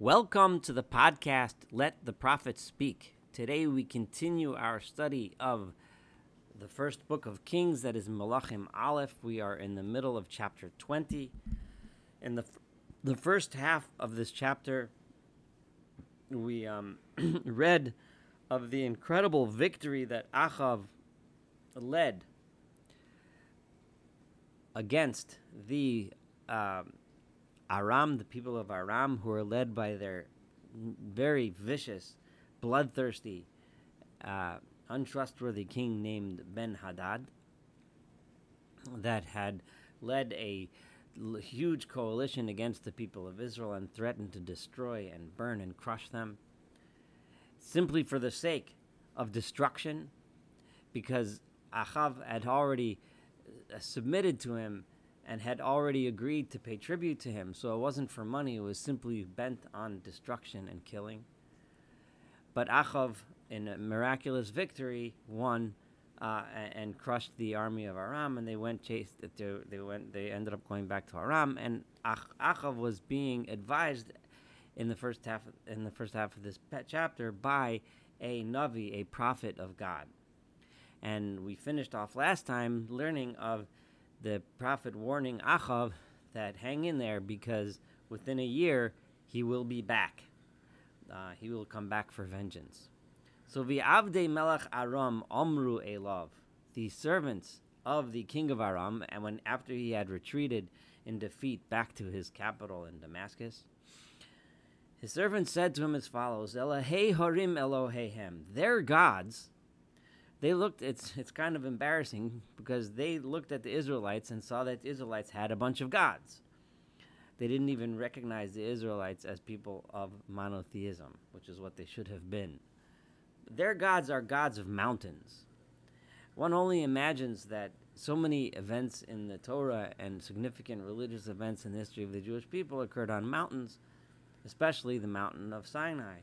Welcome to the podcast Let the Prophets Speak. Today we continue our study of the first book of Kings, that is Malachim Aleph. We are in the middle of chapter 20. In the, the first half of this chapter, we um, read of the incredible victory that Achav led against the um, Aram, the people of Aram, who are led by their very vicious, bloodthirsty, uh, untrustworthy king named Ben Hadad, that had led a l- huge coalition against the people of Israel and threatened to destroy and burn and crush them simply for the sake of destruction, because Achav had already uh, submitted to him and had already agreed to pay tribute to him. So it wasn't for money, it was simply bent on destruction and killing. But Achav, in a miraculous victory, won uh, and, crushed the army of Aram, and they went chased. They, they went. They ended up going back to Aram, and Ach, Achav was being advised in the first half in the first half of this chapter by a navi, a prophet of God. And we finished off last time learning of the prophet warning Achav that hang in there because within a year he will be back. Uh, he will come back for vengeance. So Avde Melech Aram Omru Elav, the servants of the king of Aram, and when after he had retreated in defeat back to his capital in Damascus, his servants said to him as follows: Elahei Harim Elohehem, their gods they looked it's it's kind of embarrassing because they looked at the Israelites and saw that the Israelites had a bunch of gods. They didn't even recognize the Israelites as people of monotheism, which is what they should have been. Their gods are gods of mountains. One only imagines that so many events in the Torah and significant religious events in the history of the Jewish people occurred on mountains, especially the mountain of Sinai.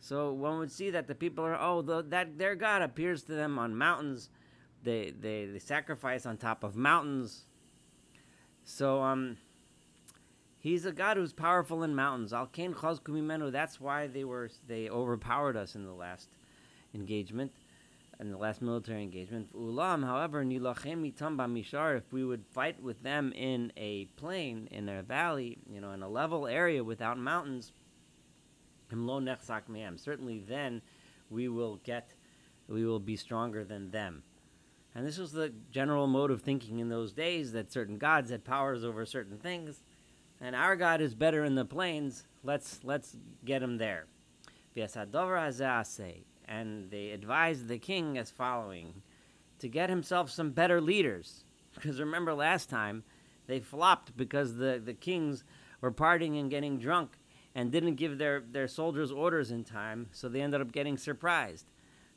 So one would see that the people are oh the, that their God appears to them on mountains. They, they they sacrifice on top of mountains. So um he's a God who's powerful in mountains. Al Kain Kumimenu, that's why they were they overpowered us in the last engagement. In the last military engagement, Ulam, however, Nilachem Mishar, if we would fight with them in a plain, in a valley, you know, in a level area without mountains, Certainly then we will get, we will be stronger than them. And this was the general mode of thinking in those days that certain gods had powers over certain things, and our God is better in the plains. Let's let's get him there. And they advised the king as following to get himself some better leaders. Because remember last time they flopped because the, the kings were partying and getting drunk and didn't give their, their soldiers orders in time, so they ended up getting surprised.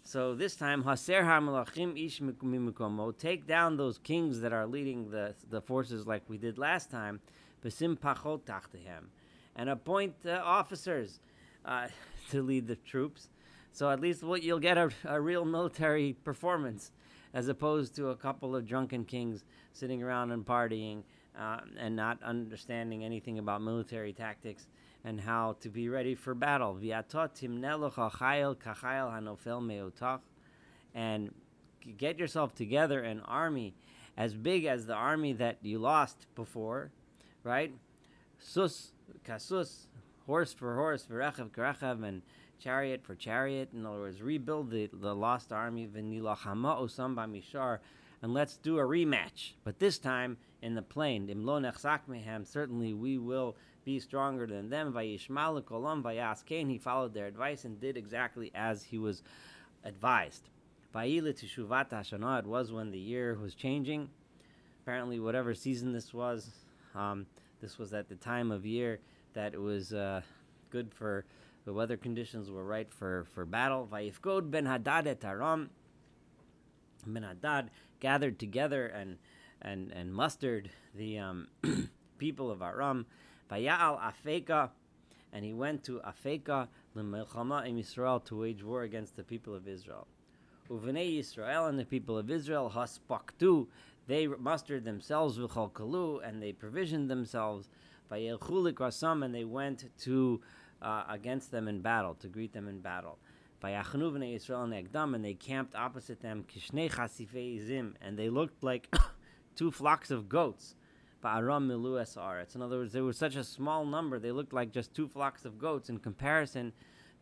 So this time, Haser HaMelachim Ish Mikumomo, take down those kings that are leading the, the forces like we did last time, Besim Pachot Tachtehem, and appoint uh, officers uh, to lead the troops. So at least you'll get a, a real military performance, as opposed to a couple of drunken kings sitting around and partying uh, and not understanding anything about military tactics and how to be ready for battle. And get yourself together an army as big as the army that you lost before, right? Sus, kasus, horse for horse, v'rechav karechav, and chariot for chariot. In other words, rebuild the, the lost army, and let's do a rematch. But this time in the plain. Imlo certainly we will be stronger than them. Vayishmal kolam vayas Cain. He followed their advice and did exactly as he was advised. Vayile teshuvat hashana. It was when the year was changing. Apparently, whatever season this was, um, this was at the time of year that it was uh, good for the weather conditions were right for, for battle. Vayifkod ben Hadad et Aram. Ben Hadad gathered together and and and mustered the um, people of Aram. Vayal Afeka, and he went to Afeka l'melchama in Israel to wage war against the people of Israel. Uvnei Israel and the people of Israel haspaktu, they mustered themselves v'chol kalu, and they provisioned themselves. Vayelchulik rasam, and they went to uh, against them in battle, to greet them in battle. Vayachnu b'nei Yisrael negdam, and they camped opposite them, kishnei chasifei zim, and they looked like two flocks of goats. Ba'aram milu es In other words, they were such a small number, they looked like just two flocks of goats in comparison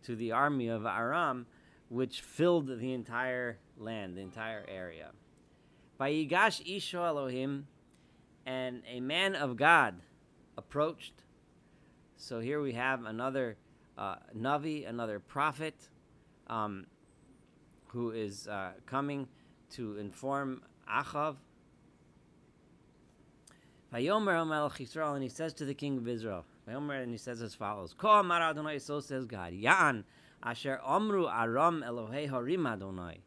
to the army of Aram, which filled the entire land, the entire area. Vayigash Isho Elohim, and a man of God approached. So here we have another uh, Navi, another prophet, um, who is uh, coming to inform Achav. Vayomer Melech Yisrael, and he says to the king of Israel, Vayomer, and he says as follows: Ko Amar Adonai, so says God, Ya'an Asher Omru Aram Elohei Harim Adonai,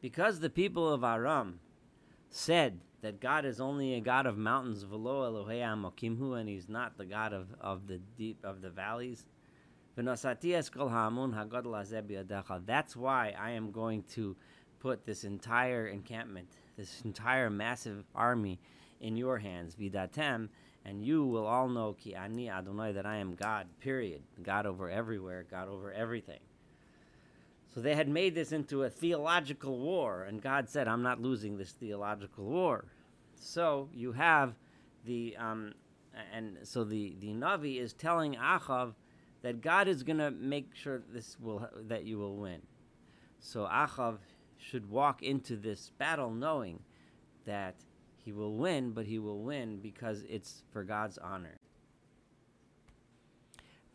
because the people of Aram said that God is only a God of mountains, velo Elohei Amokimhu, and He's not the God of, of the deep of the valleys. That's why I am going to put this entire encampment, this entire massive army, in your hands, vidatem, and you will all know ki ani Adonai that I am God. Period. God over everywhere. God over everything. So they had made this into a theological war, and God said, I'm not losing this theological war. So you have the, um, and so the, the Navi is telling Achav that God is going to make sure this will, that you will win. So Achav should walk into this battle knowing that he will win, but he will win because it's for God's honor.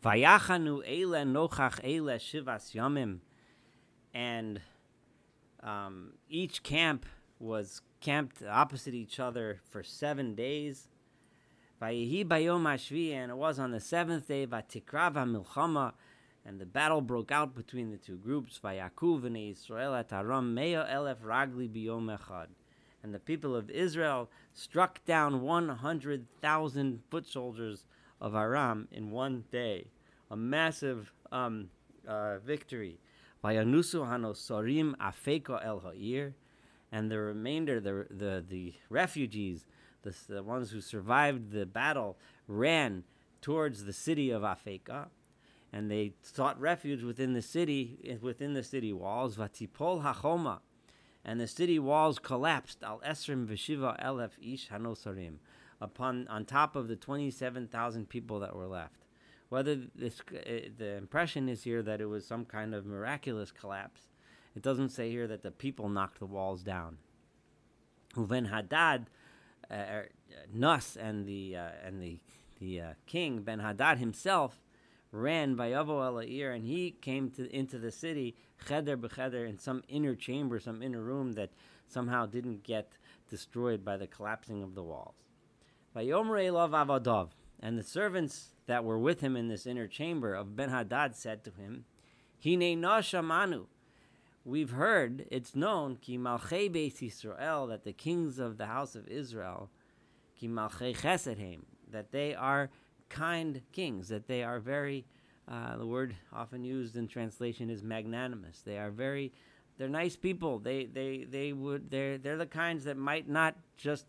Vayachanu eile nochach eile shivas yamim and um, each camp was camped opposite each other for seven days. Vayihi bayom hashvi, and it was on the seventh day. Vatikrava milchama, and the battle broke out between the two groups. Vayakuv and Israel at Aram meo elef ragli biyom echad, and the people of Israel struck down one hundred thousand foot soldiers of Aram in one day, a massive um, uh, victory. Vayanusu hanosorim el ha'ir, and the remainder, the the the refugees, the, the ones who survived the battle, ran towards the city of Afeka, and they sought refuge within the city, within the city walls. Vatipol hachoma, and the city walls collapsed. Al esrim v'shiva elef ish hanosarim, upon on top of the twenty-seven thousand people that were left. Whether this, uh, the impression is here that it was some kind of miraculous collapse, it doesn't say here that the people knocked the walls down. Uven Hadad, uh, er, Nus, and the uh, and the the uh, king Ben Hadad himself ran by Yavo Elair, and he came to into the city cheder b'cheder in some inner chamber, some inner room that somehow didn't get destroyed by the collapsing of the walls. Vayomrei lov avadov, and the servants that were with him in this inner chamber of Ben Hadad said to him, Hine shamanu. We've heard, it's known, ki malchei beis that the kings of the house of Israel, ki malchei that they are kind kings, that they are very, uh, the word often used in translation is magnanimous. They are very, they're nice people. They, they, they would, they're, they're the kinds that might not just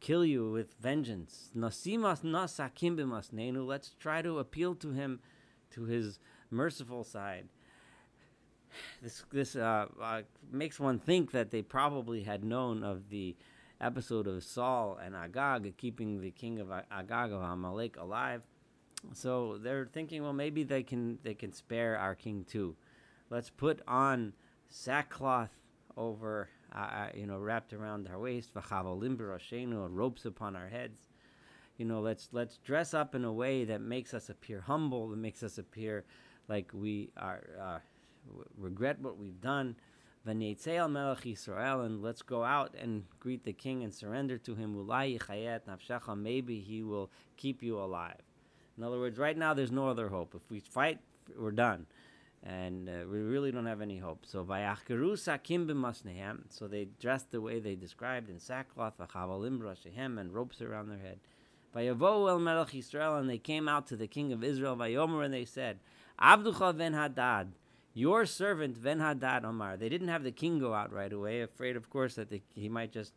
kill you with vengeance. Nasimas nasakim nenu. Let's try to appeal to him, to his merciful side. This this uh, uh, makes one think that they probably had known of the episode of Saul and Agag keeping the king of Agag of Amalek alive. So they're thinking, well, maybe they can they can spare our king too. Let's put on sackcloth over uh, you know, wrapped around our waist, ropes upon our heads. You know, let's let's dress up in a way that makes us appear humble, that makes us appear like we are uh, regret what we've done. Israel, and let's go out and greet the king and surrender to him. Maybe he will keep you alive. In other words, right now there's no other hope. If we fight, we're done and uh, we really don't have any hope. So. So they dressed the way they described in sackcloth, and ropes around their head. Melech Yisrael, and they came out to the king of Israel, and they said, Hadad, your servant ben Hadad Omar. They didn't have the king go out right away, afraid, of course, that the, he might just,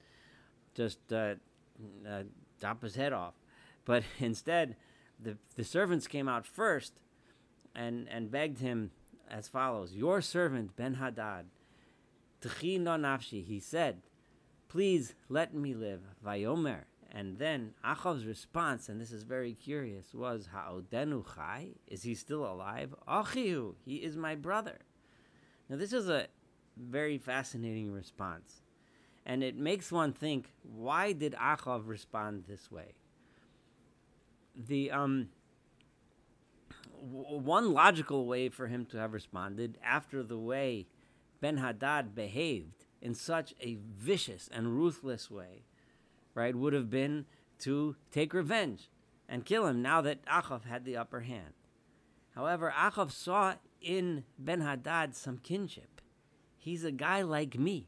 just uh, uh, chop his head off. But instead, the the servants came out first and, and begged him as follows Your servant Ben Hadad, Tchi no nafshi, he said, Please let me live. Vayomer. And then Achav's response, and this is very curious, was Ha'odenu chai? Is he still alive? Achihu, he is my brother. Now this is a very fascinating response. And it makes one think, why did Achav respond this way? The um w- one logical way for him to have responded after the way Ben Hadad behaved in such a vicious and ruthless way, right, would have been to take revenge and kill him now that Achav had the upper hand. However, Achav saw in Ben Hadad some kinship. He's a guy like me.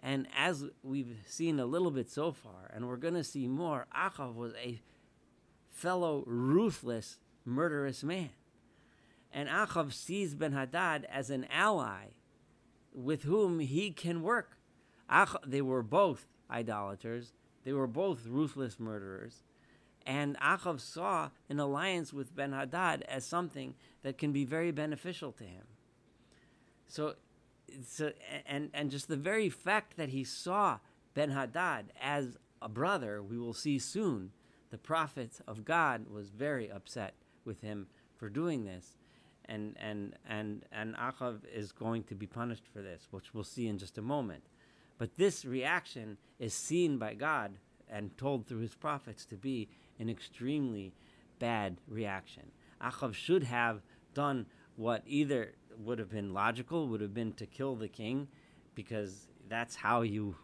And as we've seen a little bit so far, and we're going to see more, Achav was a fellow ruthless, murderous man. And Achav sees Ben Hadad as an ally with whom he can work. Ach, they were both idolaters, they were both ruthless murderers. And Achav saw an alliance with Ben Hadad as something that can be very beneficial to him. So, so and, and just the very fact that he saw Ben Hadad as a brother, we will see soon, the prophet of God was very upset with him for doing this and and and and Achav is going to be punished for this, which we'll see in just a moment. But this reaction is seen by God and told through his prophets to be an extremely bad reaction. Achav should have done what either would have been logical, would have been to kill the king, because that's how you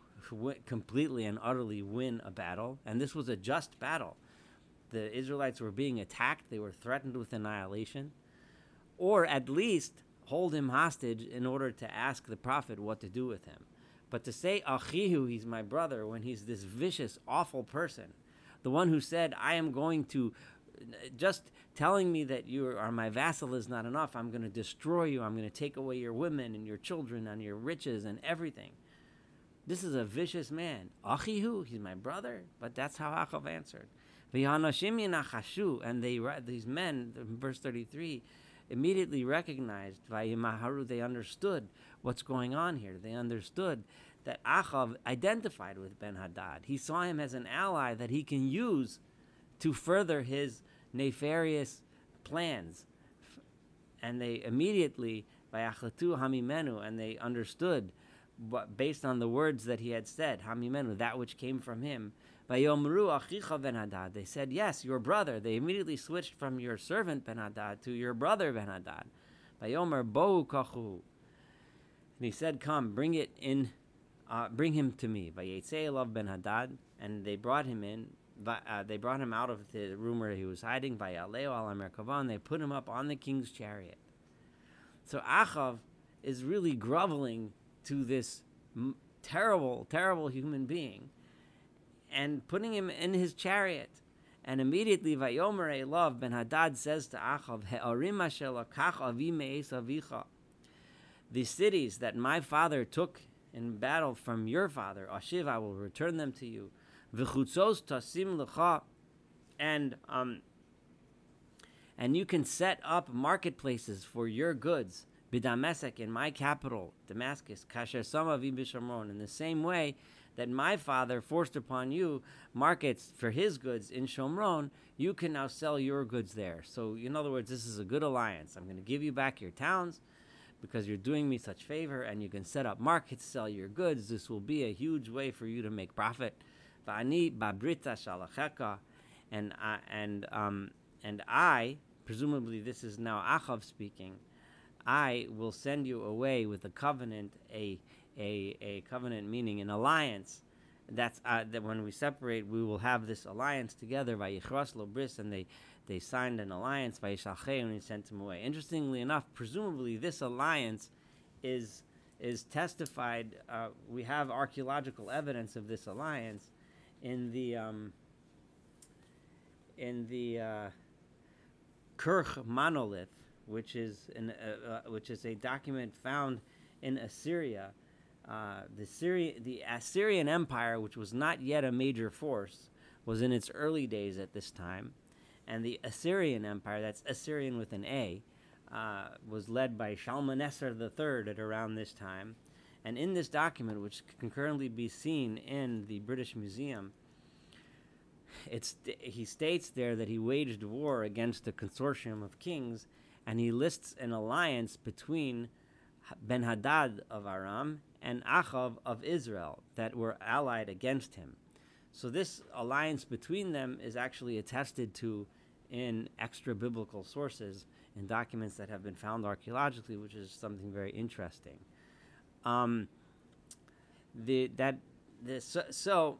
completely and utterly win a battle. And this was a just battle. The Israelites were being attacked, they were threatened with annihilation or at least hold him hostage in order to ask the prophet what to do with him. But to say Achihu, he's my brother, when he's this vicious, awful person, the one who said, I am going to, just telling me that you are my vassal is not enough. I'm going to destroy you. I'm going to take away your women and your children and your riches and everything. This is a vicious man. Achihu, he's my brother. But that's how Achav answered. And they, these men, verse 33, immediately recognized by Vayimaharu, they understood what's going on here. They understood that Achav identified with Ben Hadad. He saw him as an ally that he can use to further his nefarious plans. And they immediately, Vayachlatu Hamimenu, and they understood, based on the words that he had said, Hamimenu, that which came from him, they said, Yes, your brother. They immediately switched from your servant Ben Hadad to your brother Ben Hadad. And he said, Come, bring it in, uh, bring him to me. Ben Hadad. And they brought him in. Uh, they brought him out of the room where he was hiding. They put him up on the king's chariot. So Achav is really groveling to this terrible, terrible human being and putting him in his chariot. And immediately, Vayomer love Ben Hadad says to Achav, avicha. The cities that my father took in battle from your father, Ashiv, I will return them to you. Tasim. And, um, and you can set up marketplaces for your goods. Bidamesek in my capital, Damascus, Kasher Samavim Bishamron. In the same way that my father forced upon you markets for his goods in Shomron, you can now sell your goods there. So, in other words, this is a good alliance. I'm going to give you back your towns because you're doing me such favor, and you can set up markets, sell your goods. This will be a huge way for you to make profit. And I, and um, and I, presumably this is now Achav speaking. I will send you away with a covenant, a a, a covenant meaning an alliance. That's uh, that when we separate, we will have this alliance together. Vayichras lo bris, and they they signed an alliance. Vayishalchei, and he sent him away. Interestingly enough, presumably this alliance is is testified. Uh, we have archaeological evidence of this alliance in the um, in the uh, Kurkh monolith, which is an, uh, uh, which is a document found in Assyria uh, the Syria, the Assyrian Empire, which was not yet a major force, was in its early days at this time, and the Assyrian Empire, that's Assyrian with an A, uh, was led by Shalmaneser III at around this time. And in this document, which can currently be seen in the British Museum, it's, he states there that he waged war against a consortium of kings, and he lists an alliance between Ben Hadad of Aram and Achav of Israel that were allied against him. So this alliance between them is actually attested to in extra biblical sources in documents that have been found archaeologically, which is something very interesting. Um, the that the so, so.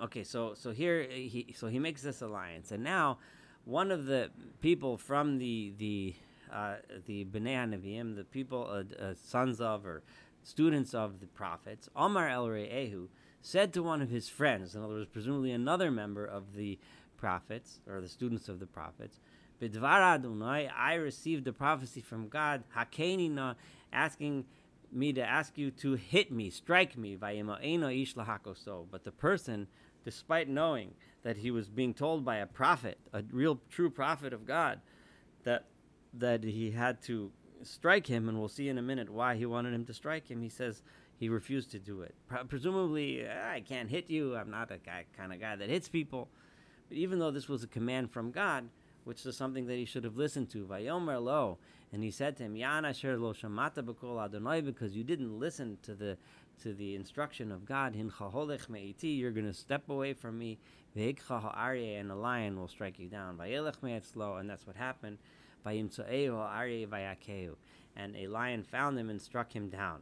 Okay, so so here he so he makes this alliance, and now one of the people from the the uh, the bnei hanviim, the people uh, uh, sons of or students of the prophets, Omar el Re'ehu, said to one of his friends, in other words, presumably another member of the prophets or the students of the prophets, Bidvar Adonai, I received a prophecy from God, Hakenina, asking me to ask you to hit me, strike me, ima'eno ishlahakoso. But the person, despite knowing that he was being told by a prophet, a real true prophet of God, that that he had to strike him, and we'll see in a minute why he wanted him to strike him. He says he refused to do it. presumably, ah, I can't hit you. I'm not a guy, kind of guy that hits people. But even though this was a command from God, which is something that he should have listened to. Vayomer lo, and he said to him, Yan asher lo shamata b'kol Adonai, because you didn't listen to the to the instruction of God. Hin me'iti, you're going to step away from me. And a lion will strike you down. Vayelech me'etzlo, and that's what happened. And a lion found him and struck him down.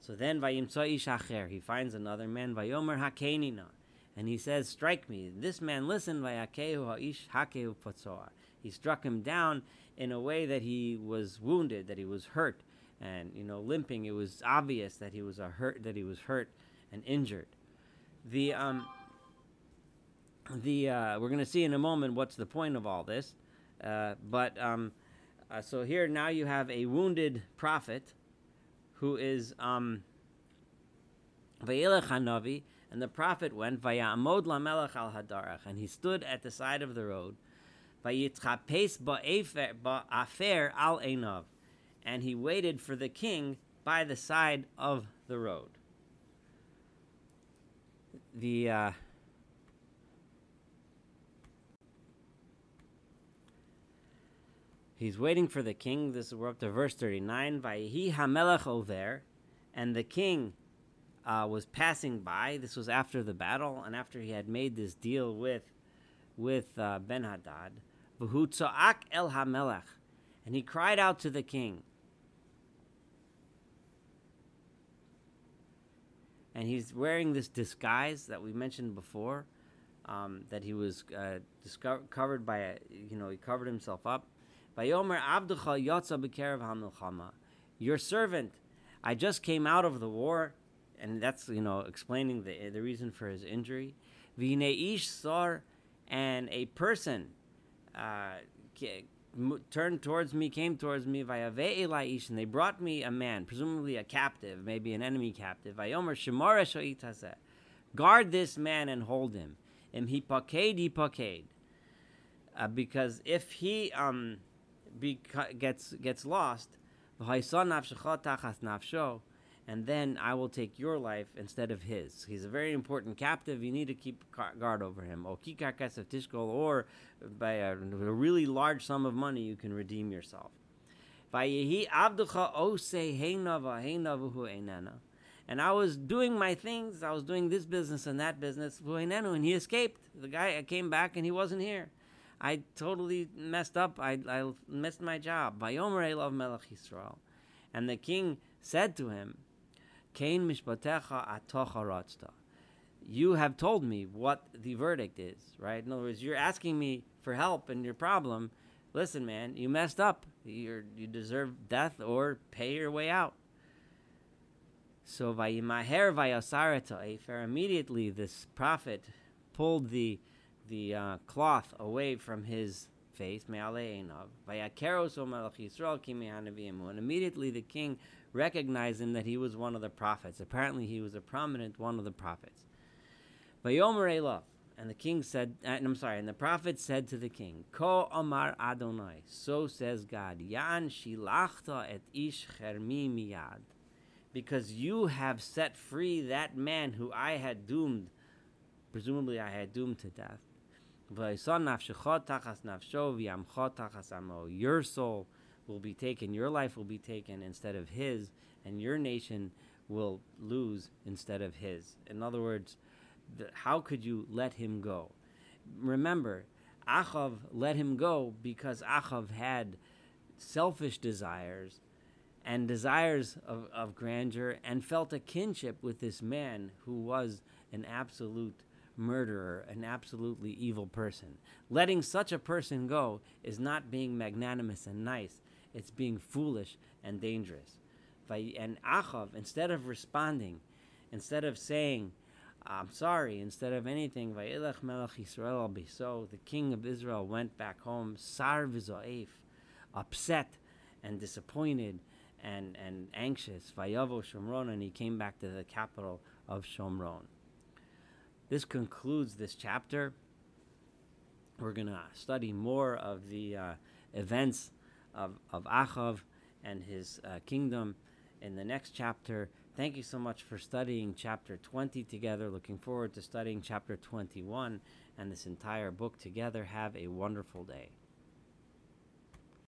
So then he finds another man. And he says, Strike me. This man listened, he struck him down in a way that he was wounded, that he was hurt, and you know, limping. It was obvious that he was a hurt, that he was hurt and injured. The um, the uh, we're going to see in a moment what's the point of all this, uh, but um, uh, so here now you have a wounded prophet, who is um, Hanavi, and the prophet went, Vayamod lamelech al hadarach, and he stood at the side of the road, Vayitzchapes ba'afer al enav, and he waited for the king by the side of the road. The uh, He's waiting for the king. This is we're up to verse thirty nine. Vayihi hamelech over, and the king uh, was passing by. This was after the battle and after he had made this deal with with uh, Ben Hadad. el hamelech, and he cried out to the king. And he's wearing this disguise that we mentioned before, um, that he was uh, discovered, covered by a, you know, he covered himself up. Vayomer abducha yotza hamilchama. Your servant, I just came out of the war and that's you know explaining the the reason for his injury. Vine ish sar, and a person uh, turned towards me, came towards me via ve'elaish, and they brought me a man, presumably a captive, maybe an enemy captive. Vayomer shemara guard this man and hold him. Im he paked, uh, because if he um, gets gets lost, and then I will take your life instead of his. He's a very important captive. You need to keep guard over him. Or or by a, really large sum of money, you can redeem yourself. And I was doing my things. I was doing this business and that business. And he escaped. The guy came back and he wasn't here. I totally messed up. I, I missed my job. And the king said to him, Kain mishpatecha atocha. You have told me what the verdict is, right? In other words, you're asking me for help in your problem. Listen, man, you messed up. you you deserve death or pay your way out. So vayimaher vayasarata. Immediately, this prophet pulled the the uh, cloth away from his face. And immediately the king recognized him that he was one of the prophets. Apparently, he was a prominent one of the prophets. And the king said, uh, and I'm sorry, and the prophet said to the king, Ko Amar Adonai, so says God, Yan shilachta et ish chermi miyad, because you have set free that man who I had doomed, presumably I had doomed to death. Your soul will be taken, your life will be taken instead of his, and your nation will lose instead of his. In other words, the, how could you let him go? Remember, Achav let him go because Achav had selfish desires and desires of, of grandeur and felt a kinship with this man who was an absolute murderer, an absolutely evil person. Letting such a person go is not being magnanimous and nice, it's being foolish and dangerous. And Achav, instead of responding, instead of saying, I'm sorry, instead of anything, so the king of Israel went back home, Sar upset and disappointed and, and anxious, Shomron, and he came back to the capital of Shomron. This concludes this chapter. We're going to study more of the uh, events of, of Achav and his uh, kingdom in the next chapter. Thank you so much for studying chapter 20 together. Looking forward to studying chapter 21 and this entire book together. Have a wonderful day.